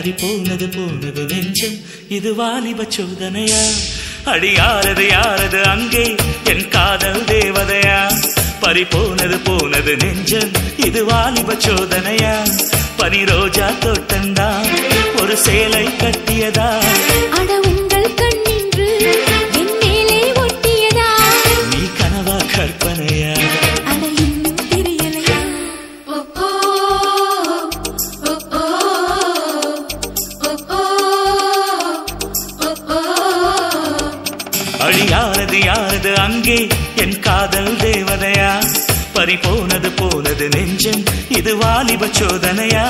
ஆறி போனது போனது நெஞ்சம். இது வாலிப சோதனையா? அடி யாரது யாரது அங்கே? என் காதல் தேவதையா? பறி போனது போனது நெஞ்சம். இது வாலிப சோதனையா? பனி ரோஜா தோட்டந்தான் ஒரு சேலை கட்டியதா? அட உங்கள் காதல் தேவதையா? பறி போனது போனது நெஞ்சம் இது வாலிப சோதனையா?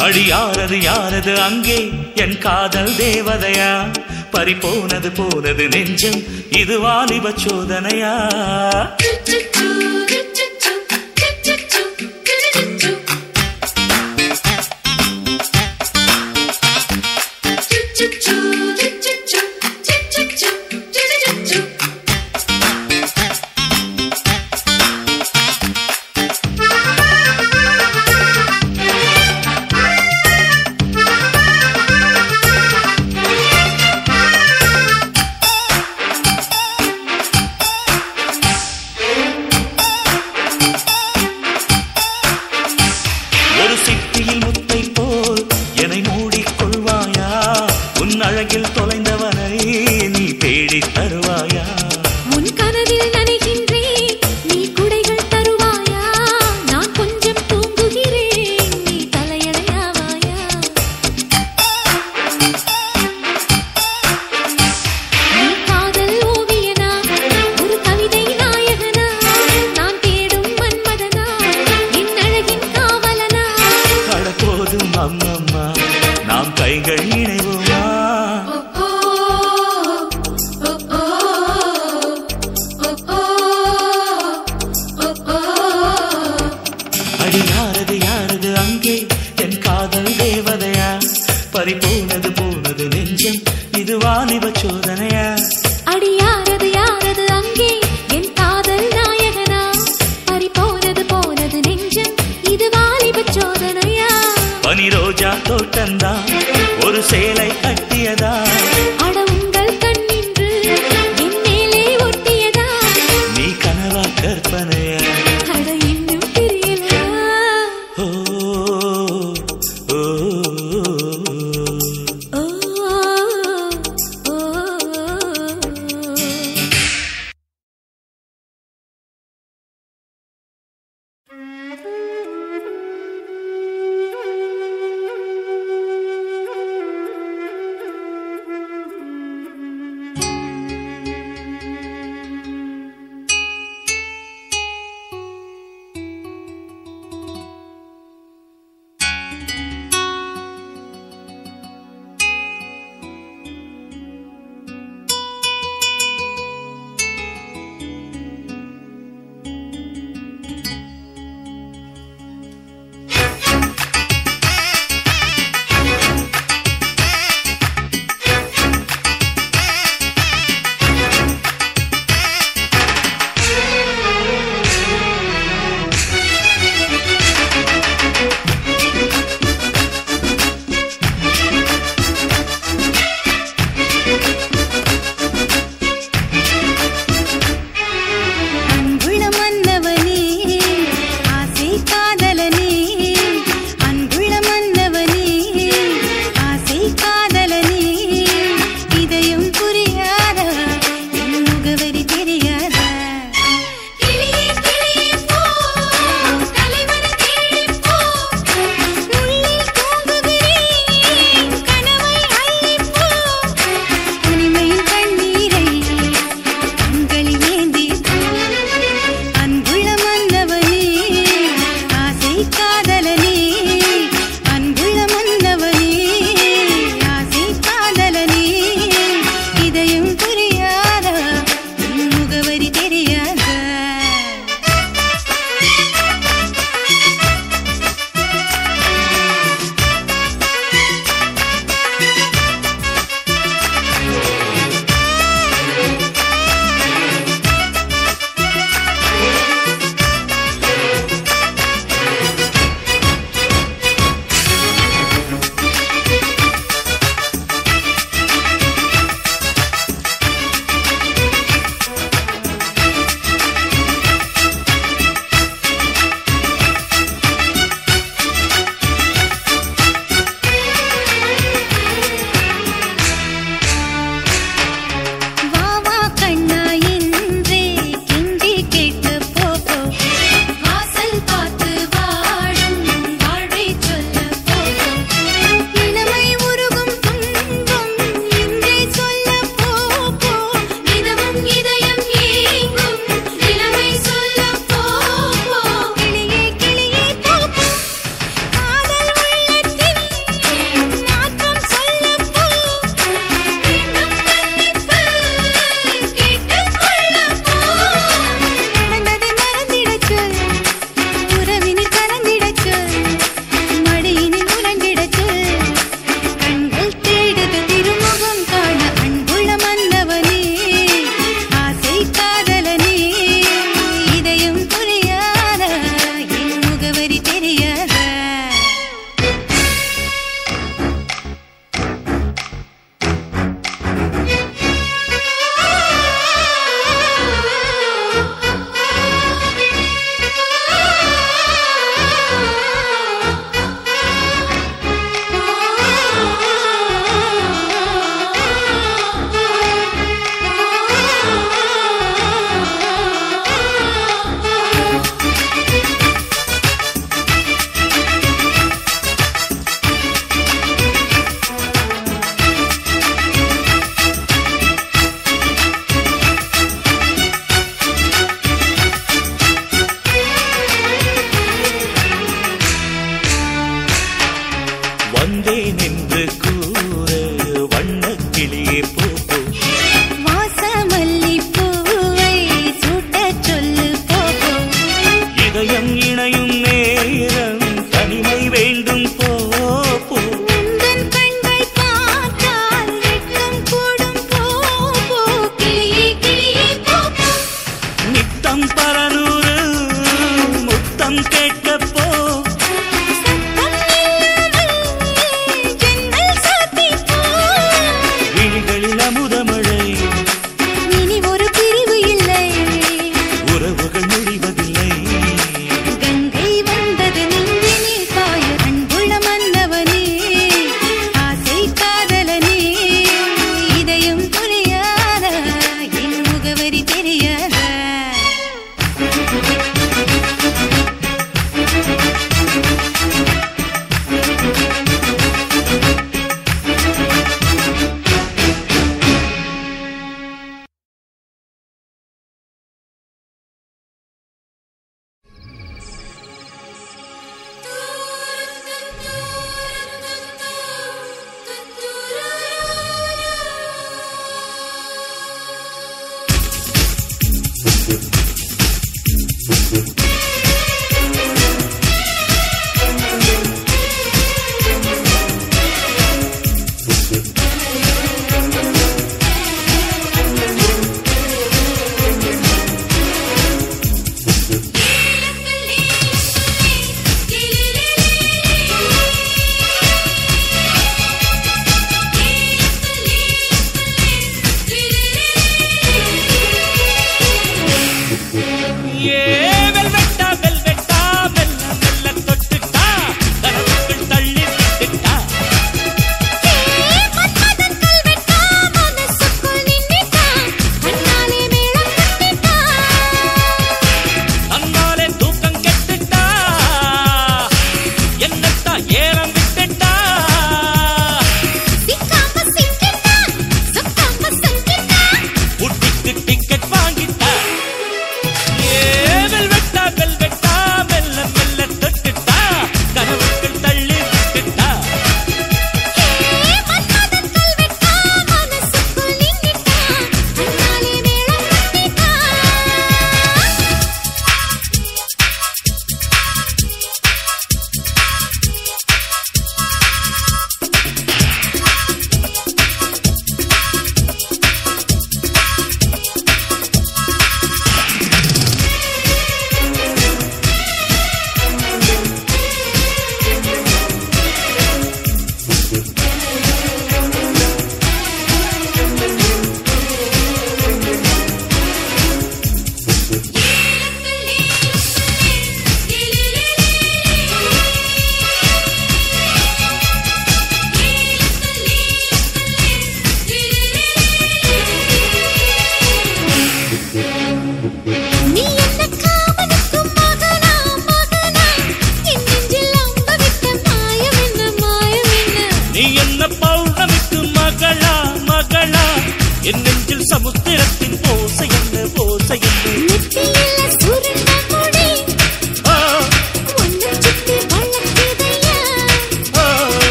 அடி யாரது யாரது அங்கே? என் காதல் தேவதையா? பறி போனது போனது நெஞ்சம் இது வாலிப சோதனையா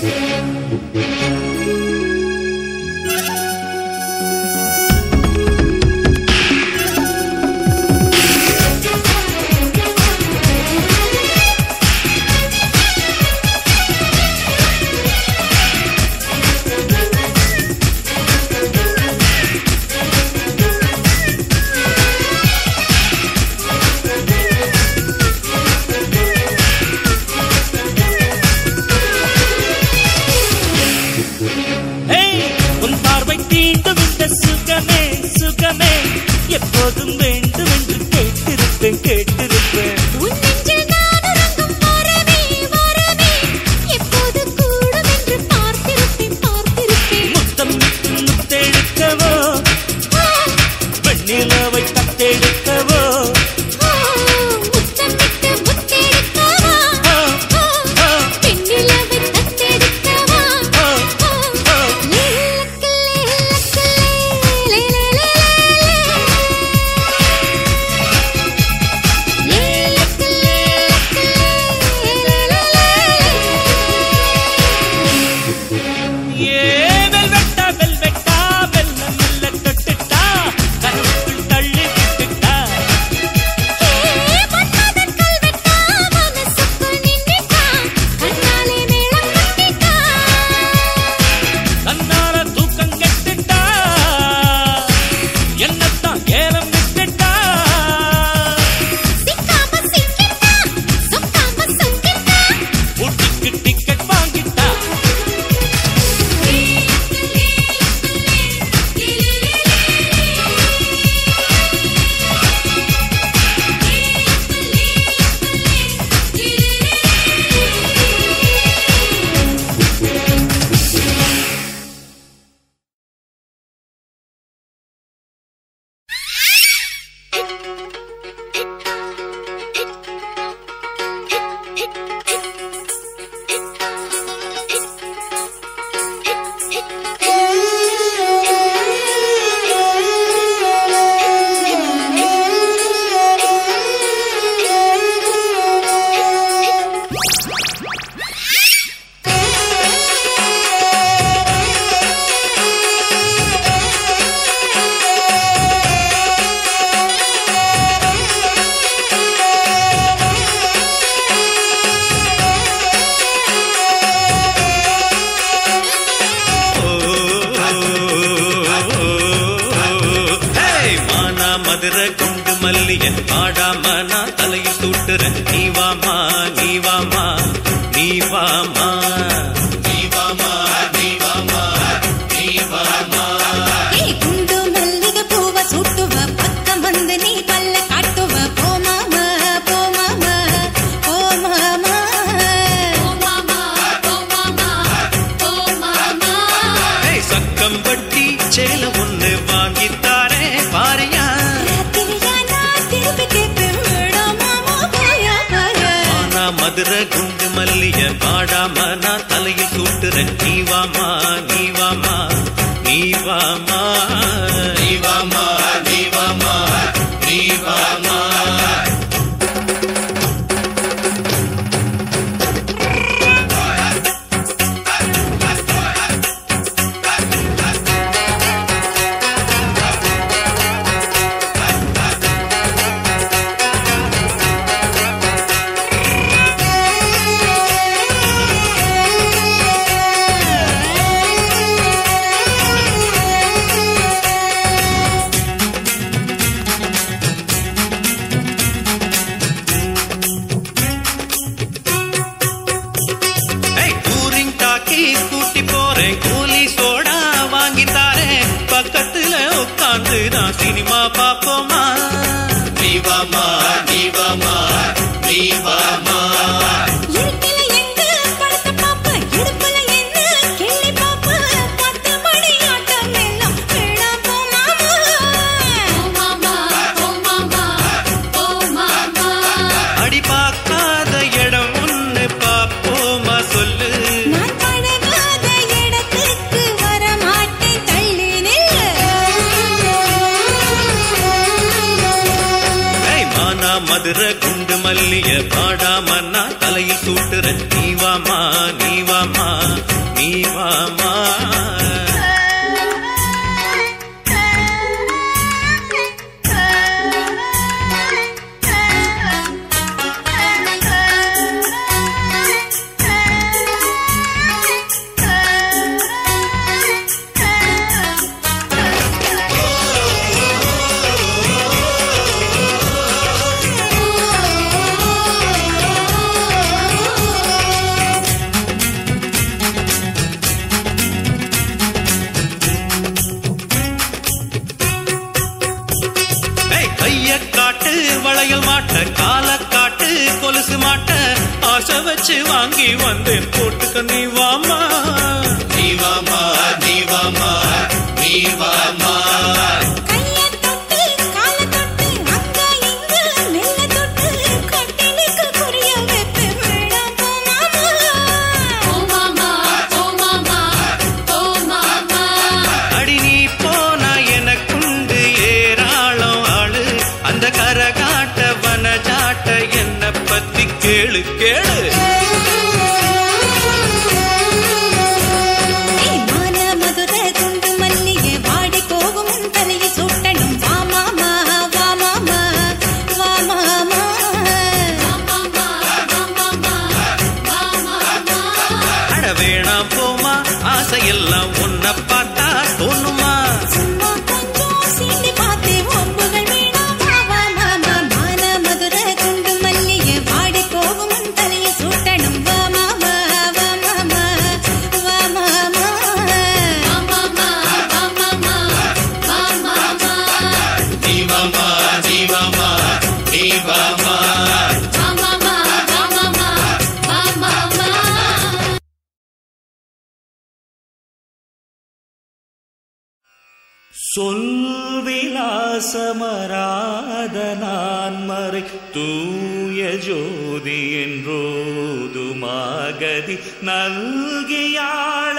Yeah. ஆடுற குண்டு மல்லியன். ஆடாம நான் தலையில் சுட்டுற நீ வாமா தலைய பாடாம நான் தலையில் சூட்டுறேன் நீ காட்டு வளையல் மாட்ட கால காட்டு கொலுசு மாட்ட ஆசை வச்சு வாங்கி வந்தேன் போட்டுக்க நீ வாமா நீ வாமா. சொல்விலாசமராதனான் மறை தூய ஜோதி என்றோதுமாகதி நல்கியாள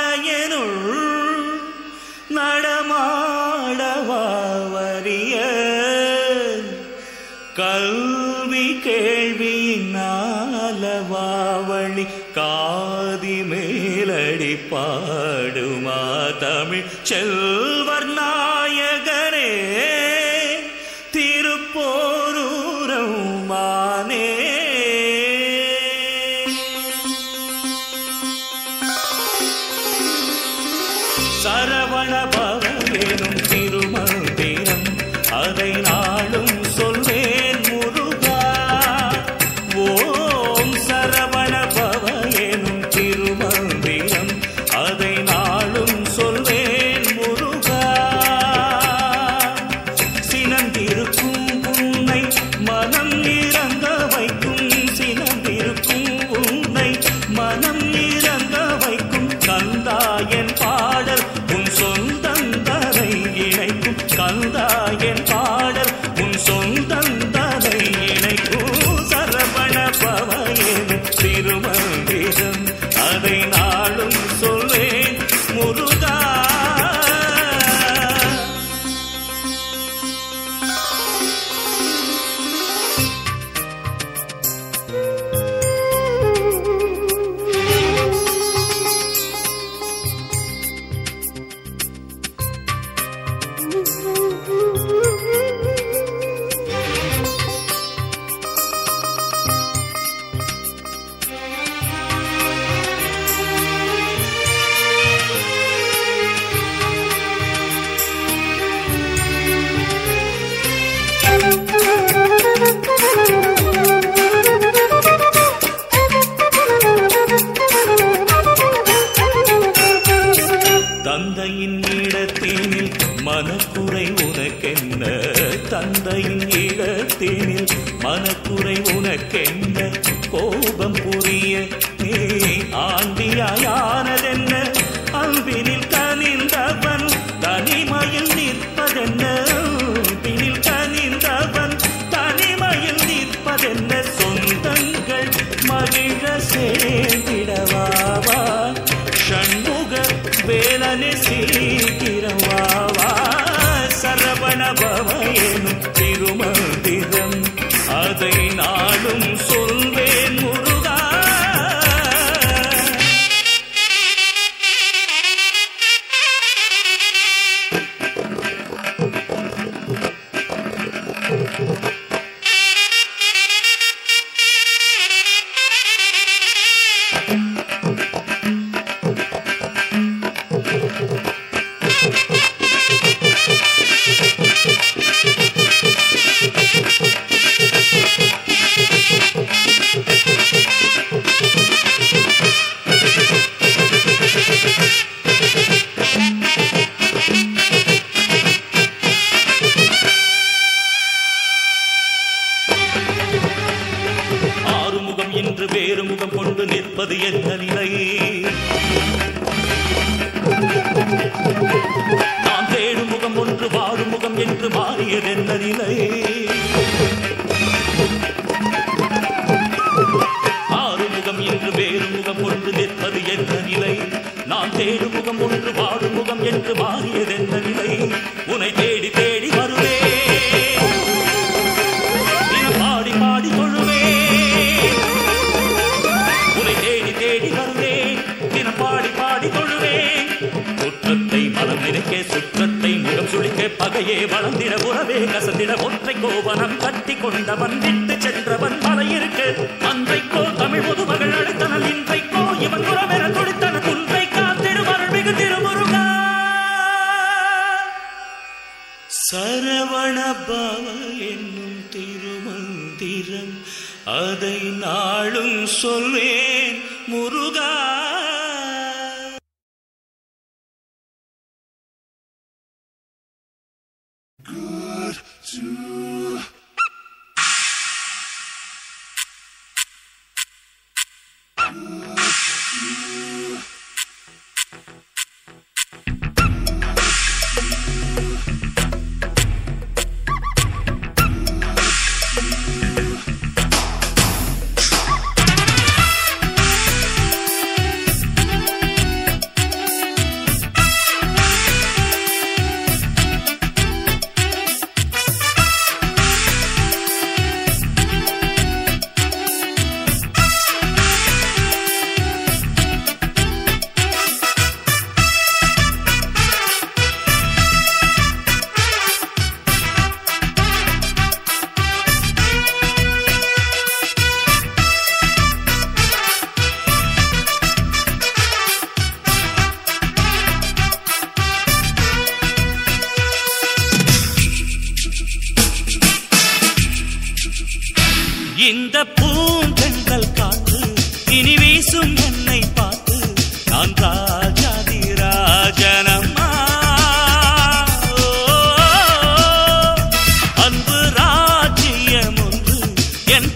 பாடுமா தமிழ் செல்வர் நாயகர் மனக்குறை உனக்கென்ன கோபம் புரிய ஆண்டியாயா? வாழ்க்கையே வளர்ந்திட உறவே கசந்திட ஒற்றை கோவனம் கட்டி கொண்டவன் விட்டு சென்றவன் மலை இருக்க அன்றைக்கோ தமிழ் முதுமகள் அடுத்தனல் இன்றைக்கோ இவன் உறவென துடித்தன துன்றை காத்திருவருள் மிகு திருமுருகா. சரவணபாவ என்னும் திருமந்திரம் அதை நாளும் சொல்வே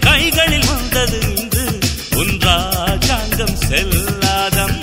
கைகளில் வந்தது இன்று உன் ராஜாங்கம் செல்லாதம்.